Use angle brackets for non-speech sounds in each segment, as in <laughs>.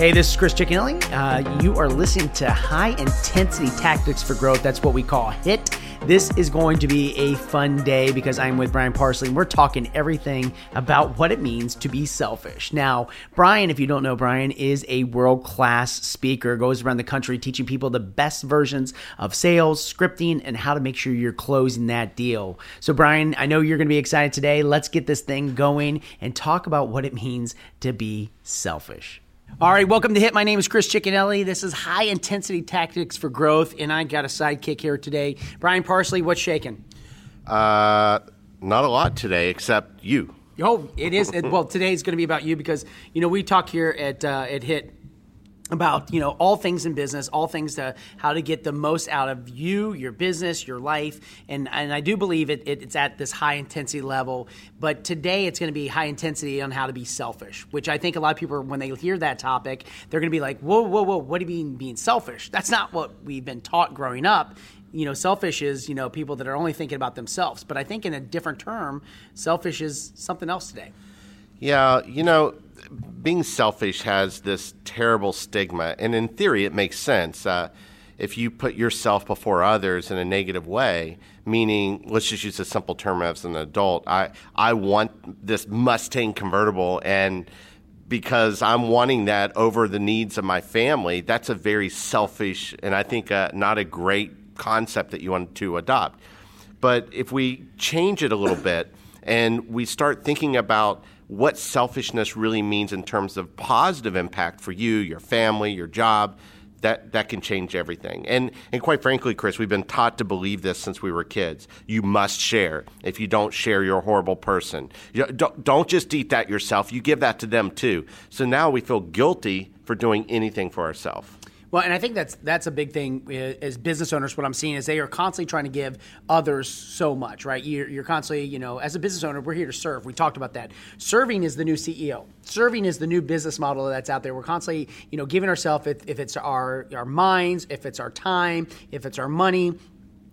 Hey, this is Chris Cicchinelli. Uh, you are listening to High Intensity Tactics for Growth. That's what we call HIT. This is going to be a fun day because I'm with Brian Parsley and we're talking everything about what it means to be selfish. Now, Brian, if you don't know, Brian is a world class speaker, goes around the country teaching people the best versions of sales, scripting, and how to make sure you're closing that deal. So, Brian, I know you're going to be excited today. Let's get this thing going and talk about what it means to be selfish. All right, welcome to Hit. My name is Chris Cicchinelli. This is High Intensity Tactics for Growth, and I got a sidekick here today. Brian Parsley, what's shaking? Uh, not a lot today, except you. Oh, it is. It, well, today is going to be about you because you know we talk here at uh, at Hit about you know all things in business all things to how to get the most out of you your business your life and and i do believe it, it it's at this high intensity level but today it's going to be high intensity on how to be selfish which i think a lot of people when they hear that topic they're going to be like whoa whoa whoa what do you mean being selfish that's not what we've been taught growing up you know, selfish is, you know, people that are only thinking about themselves. But I think in a different term, selfish is something else today. Yeah, you know, being selfish has this terrible stigma, and in theory, it makes sense. Uh, if you put yourself before others in a negative way, meaning, let's just use a simple term as an adult, I, I want this Mustang convertible, and because I'm wanting that over the needs of my family, that's a very selfish and I think uh, not a great concept that you want to adopt. But if we change it a little bit and we start thinking about what selfishness really means in terms of positive impact for you, your family, your job, that, that can change everything. And, and quite frankly, Chris, we've been taught to believe this since we were kids. You must share. If you don't share, you're a horrible person. You don't, don't just eat that yourself, you give that to them too. So now we feel guilty for doing anything for ourselves. Well, and I think that's that's a big thing uh, as business owners. What I'm seeing is they are constantly trying to give others so much, right? You're, you're constantly, you know, as a business owner, we're here to serve. We talked about that. Serving is the new CEO. Serving is the new business model that's out there. We're constantly, you know, giving ourselves if, if it's our our minds, if it's our time, if it's our money,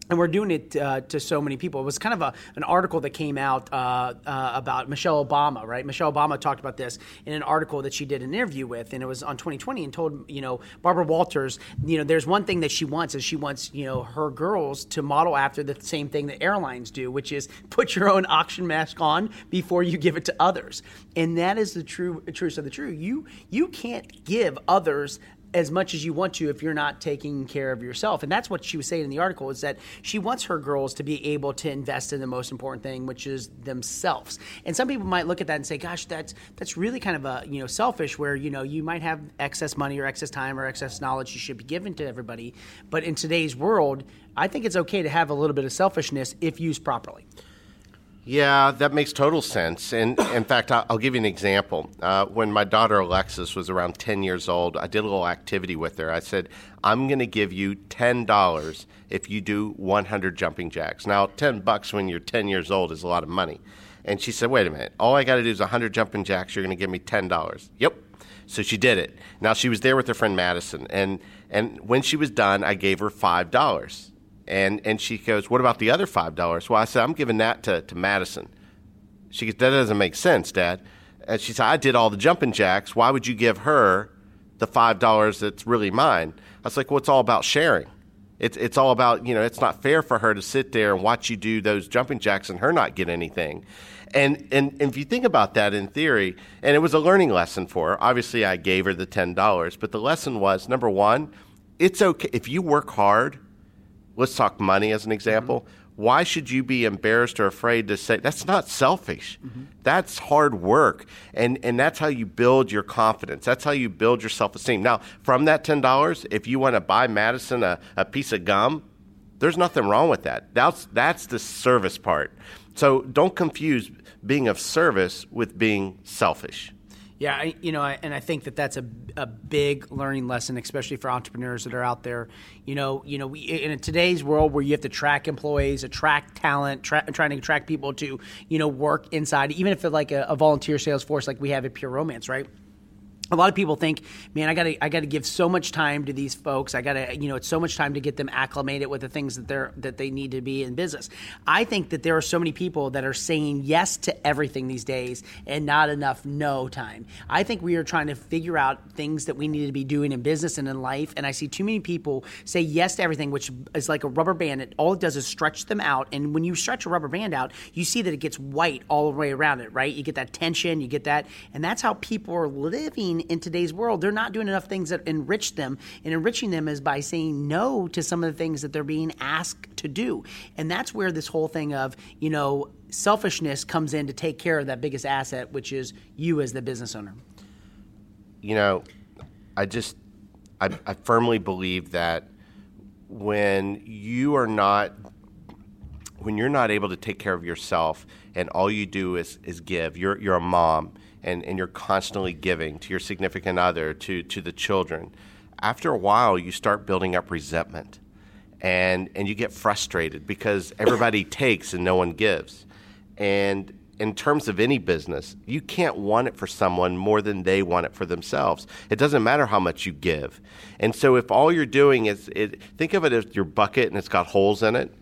and we're doing it uh, to so many people. It was kind of a, an article that came out uh, uh, about Michelle Obama, right? Michelle Obama talked about this in an article that she did an interview with, and it was on 2020, and told you know Barbara Walters, you know, there's one thing that she wants is she wants you know her girls to model after the same thing that airlines do, which is <laughs> put your own oxygen mask on before you give it to others, and that is the true truth of the true. You you can't give others as much as you want to if you're not taking care of yourself. And that's what she was saying in the article is that she wants her girls to be able to invest in the most important thing, which is themselves. And some people might look at that and say, gosh, that's that's really kind of a, you know, selfish where, you know, you might have excess money or excess time or excess knowledge you should be giving to everybody. But in today's world, I think it's okay to have a little bit of selfishness if used properly. Yeah, that makes total sense. And in fact, I'll give you an example. Uh, when my daughter Alexis was around 10 years old, I did a little activity with her. I said, I'm going to give you $10 if you do 100 jumping jacks. Now, 10 bucks when you're 10 years old is a lot of money. And she said, Wait a minute, all I got to do is 100 jumping jacks. You're going to give me $10. Yep. So she did it. Now, she was there with her friend Madison. And, and when she was done, I gave her $5. And and she goes, What about the other five dollars? Well, I said, I'm giving that to, to Madison. She goes, That doesn't make sense, Dad. And she said, I did all the jumping jacks. Why would you give her the five dollars that's really mine? I was like, Well, it's all about sharing. It's it's all about, you know, it's not fair for her to sit there and watch you do those jumping jacks and her not get anything. And, and, and if you think about that in theory, and it was a learning lesson for her. Obviously, I gave her the ten dollars, but the lesson was number one, it's okay if you work hard let's talk money as an example. Mm-hmm. Why should you be embarrassed or afraid to say that's not selfish? Mm-hmm. That's hard work. And and that's how you build your confidence. That's how you build your self-esteem. Now, from that $10, if you want to buy Madison a, a piece of gum, there's nothing wrong with that. That's that's the service part. So don't confuse being of service with being selfish. Yeah, I, you know, I, and I think that that's a, a big learning lesson, especially for entrepreneurs that are out there. You know, you know, we, in today's world where you have to track employees, attract talent, tra- trying to attract people to, you know, work inside, even if it's like a, a volunteer sales force like we have at Pure Romance, right? A lot of people think, man, I gotta, I gotta give so much time to these folks. I gotta, you know, it's so much time to get them acclimated with the things that they're that they need to be in business. I think that there are so many people that are saying yes to everything these days and not enough no time. I think we are trying to figure out things that we need to be doing in business and in life. And I see too many people say yes to everything, which is like a rubber band. It all it does is stretch them out. And when you stretch a rubber band out, you see that it gets white all the way around it, right? You get that tension, you get that, and that's how people are living in today's world. They're not doing enough things that enrich them, and enriching them is by saying no to some of the things that they're being asked to do. And that's where this whole thing of, you know, selfishness comes in to take care of that biggest asset, which is you as the business owner. You know, I just, I, I firmly believe that when you are not when you're not able to take care of yourself and all you do is, is give, you're, you're a mom and, and you're constantly giving to your significant other, to, to the children, after a while you start building up resentment and, and you get frustrated because everybody <coughs> takes and no one gives. And in terms of any business, you can't want it for someone more than they want it for themselves. It doesn't matter how much you give. And so if all you're doing is it, think of it as your bucket and it's got holes in it,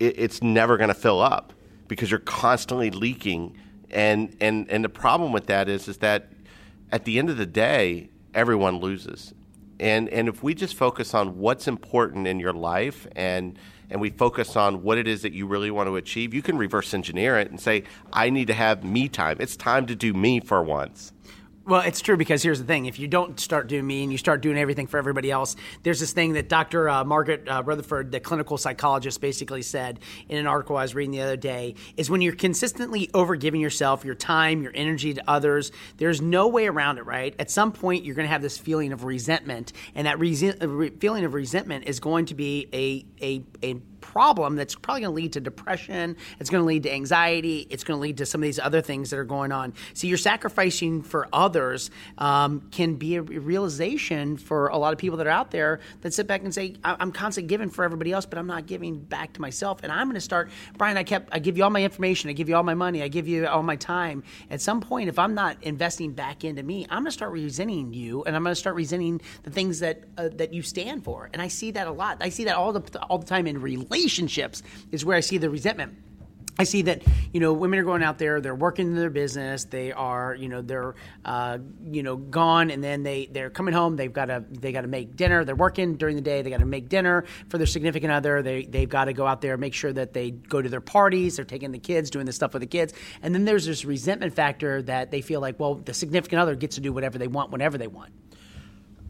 it it's never going to fill up because you're constantly leaking and and and the problem with that is is that at the end of the day, everyone loses. And and if we just focus on what's important in your life and and we focus on what it is that you really want to achieve, you can reverse engineer it and say, I need to have me time. It's time to do me for once. Well, it's true because here's the thing: if you don't start doing me and you start doing everything for everybody else, there's this thing that Dr. Uh, Margaret uh, Rutherford, the clinical psychologist, basically said in an article I was reading the other day: is when you're consistently overgiving yourself, your time, your energy to others, there's no way around it. Right? At some point, you're going to have this feeling of resentment, and that re- feeling of resentment is going to be a a, a problem that's probably going to lead to depression. It's going to lead to anxiety. It's going to lead to some of these other things that are going on. So you're sacrificing for others um, can be a realization for a lot of people that are out there that sit back and say, I'm constantly giving for everybody else, but I'm not giving back to myself. And I'm going to start, Brian, I kept, I give you all my information. I give you all my money. I give you all my time. At some point, if I'm not investing back into me, I'm going to start resenting you and I'm going to start resenting the things that, uh, that you stand for. And I see that a lot. I see that all the, all the time in relationships relationships is where I see the resentment. I see that you know women are going out there, they're working in their business, they are you know they're uh, you know gone, and then they they're coming home. They've got to they got to make dinner. They're working during the day. They got to make dinner for their significant other. They they've got to go out there, make sure that they go to their parties. They're taking the kids, doing the stuff with the kids, and then there's this resentment factor that they feel like well the significant other gets to do whatever they want whenever they want.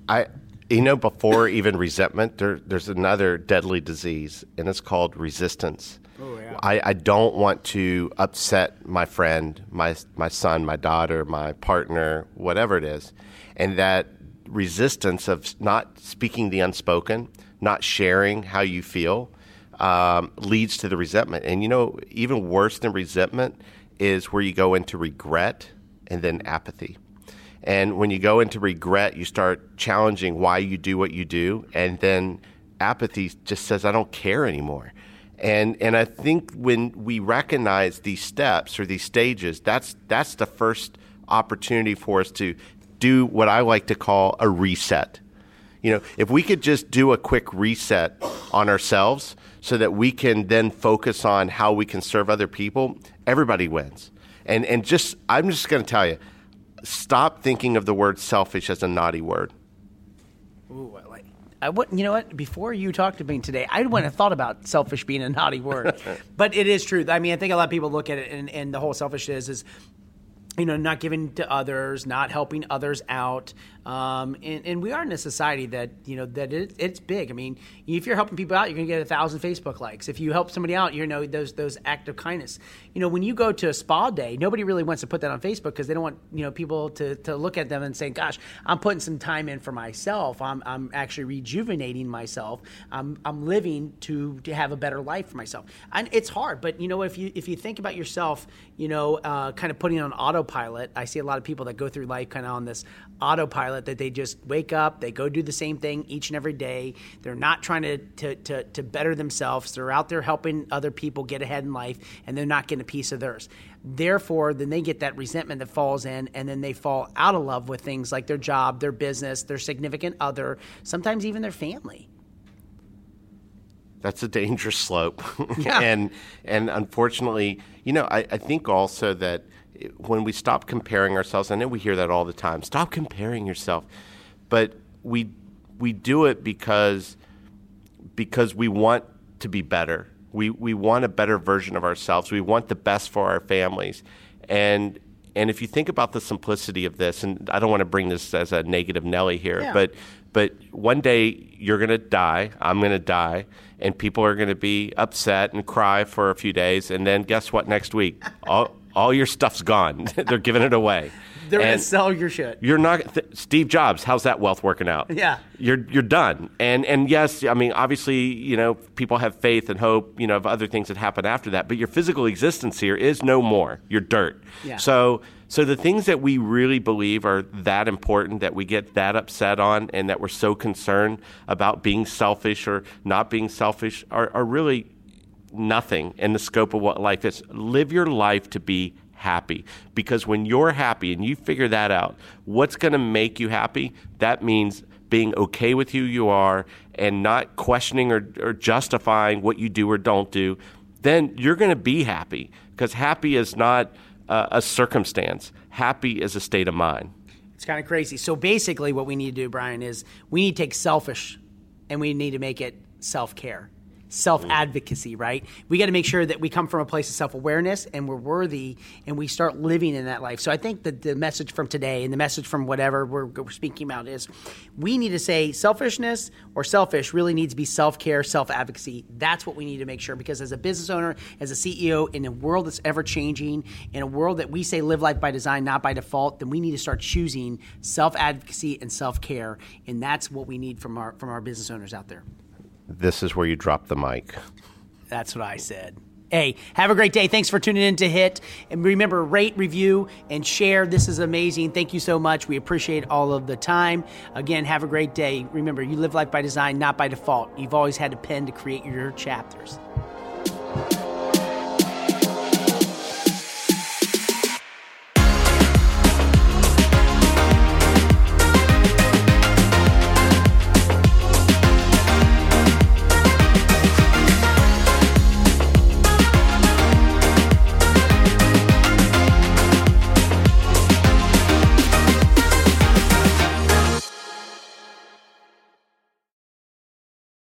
I you know, before <laughs> even resentment, there, there's another deadly disease, and it's called resistance. Oh, yeah. I, I don't want to upset my friend, my my son, my daughter, my partner, whatever it is, and that resistance of not speaking the unspoken, not sharing how you feel, um, leads to the resentment. And you know, even worse than resentment is where you go into regret and then apathy. And when you go into regret, you start challenging why you do what you do, and then apathy just says, "I don't care anymore." And and I think when we recognize these steps or these stages, that's that's the first opportunity for us to do what I like to call a reset. You know, if we could just do a quick reset on ourselves so that we can then focus on how we can serve other people, everybody wins. And and just I'm just going to tell you, stop thinking of the word selfish as a naughty word. Ooh, I like. I wouldn't. You know what? Before you talked to me today, I wouldn't have thought about selfish being a naughty word, <laughs> but it is true. I mean, I think a lot of people look at it, and, and the whole selfishness is is you know, not giving to others, not helping others out. Um, and, and, we are in a society that, you know, that it, it's big. I mean, if you're helping people out, you're going to get a thousand Facebook likes. If you help somebody out, you know, those, those act of kindness. You know, when you go to a spa day, nobody really wants to put that on Facebook because they don't want, you know, people to, to look at them and say, gosh, I'm putting some time in for myself. I'm, I'm actually rejuvenating myself. I'm, I'm living to, to have a better life for myself. And it's hard, but you know, if you, if you think about yourself, you know, uh, kind of putting on autopilot, I see a lot of people that go through life kind of on this autopilot that they just wake up, they go do the same thing each and every day. They're not trying to, to, to, to better themselves. They're out there helping other people get ahead in life, and they're not getting a piece of theirs. Therefore, then they get that resentment that falls in, and then they fall out of love with things like their job, their business, their significant other, sometimes even their family. That's a dangerous slope. Yeah. <laughs> and and unfortunately, you know, I, I think also that when we stop comparing ourselves, I know we hear that all the time. Stop comparing yourself, but we we do it because because we want to be better. We we want a better version of ourselves. We want the best for our families, and and if you think about the simplicity of this, and I don't want to bring this as a negative Nelly here, Yeah. but but one day you're going to die. I'm going to die, and people are going to be upset and cry for a few days, and then guess what? Next week, all all your stuff's gone. <laughs> They're giving it away. They're gonna sell your shit. You're not th- Steve Jobs. How's that wealth working out? <laughs> Yeah. you're you're done. And and yes, I mean obviously you know people have faith and hope you know of other things that happen after that, but your physical existence here is no more. You're dirt. Yeah. So so the things that we really believe are that important that we get that upset on and that we're so concerned about being selfish or not being selfish are, are really nothing in the scope of what life is. Live your life to be happy because when you're happy and you figure that out, what's going to make you happy? That means being okay with who you are and not questioning or, or justifying what you do or don't do. Then you're going to be happy because happy is not uh, a circumstance. Happy is a state of mind. It's kind of crazy. So basically, what we need to do, Brian, is we need to take selfish and we need to make it self care, self advocacy, right? We got to make sure that we come from a place of self awareness and we're worthy and we start living in that life. So I think that the message from today and the message from whatever we're, we're speaking about is we need to say selfishness or selfish really needs to be self care, self advocacy. That's what we need to make sure because as a business owner, as a CEO, in a world that's ever changing, in a world that we say live life by design, not by default, then we need to start choosing self advocacy and self care, and that's what we need from our from our business owners out there. This is where you drop the mic. That's what I said. Hey, have a great day. Thanks for tuning in to Hit. And remember, rate, review, and share. This is amazing. Thank you so much. We appreciate all of the time. Again, have a great day. Remember, you live life by design, not by default. You've always had a pen to create your chapters.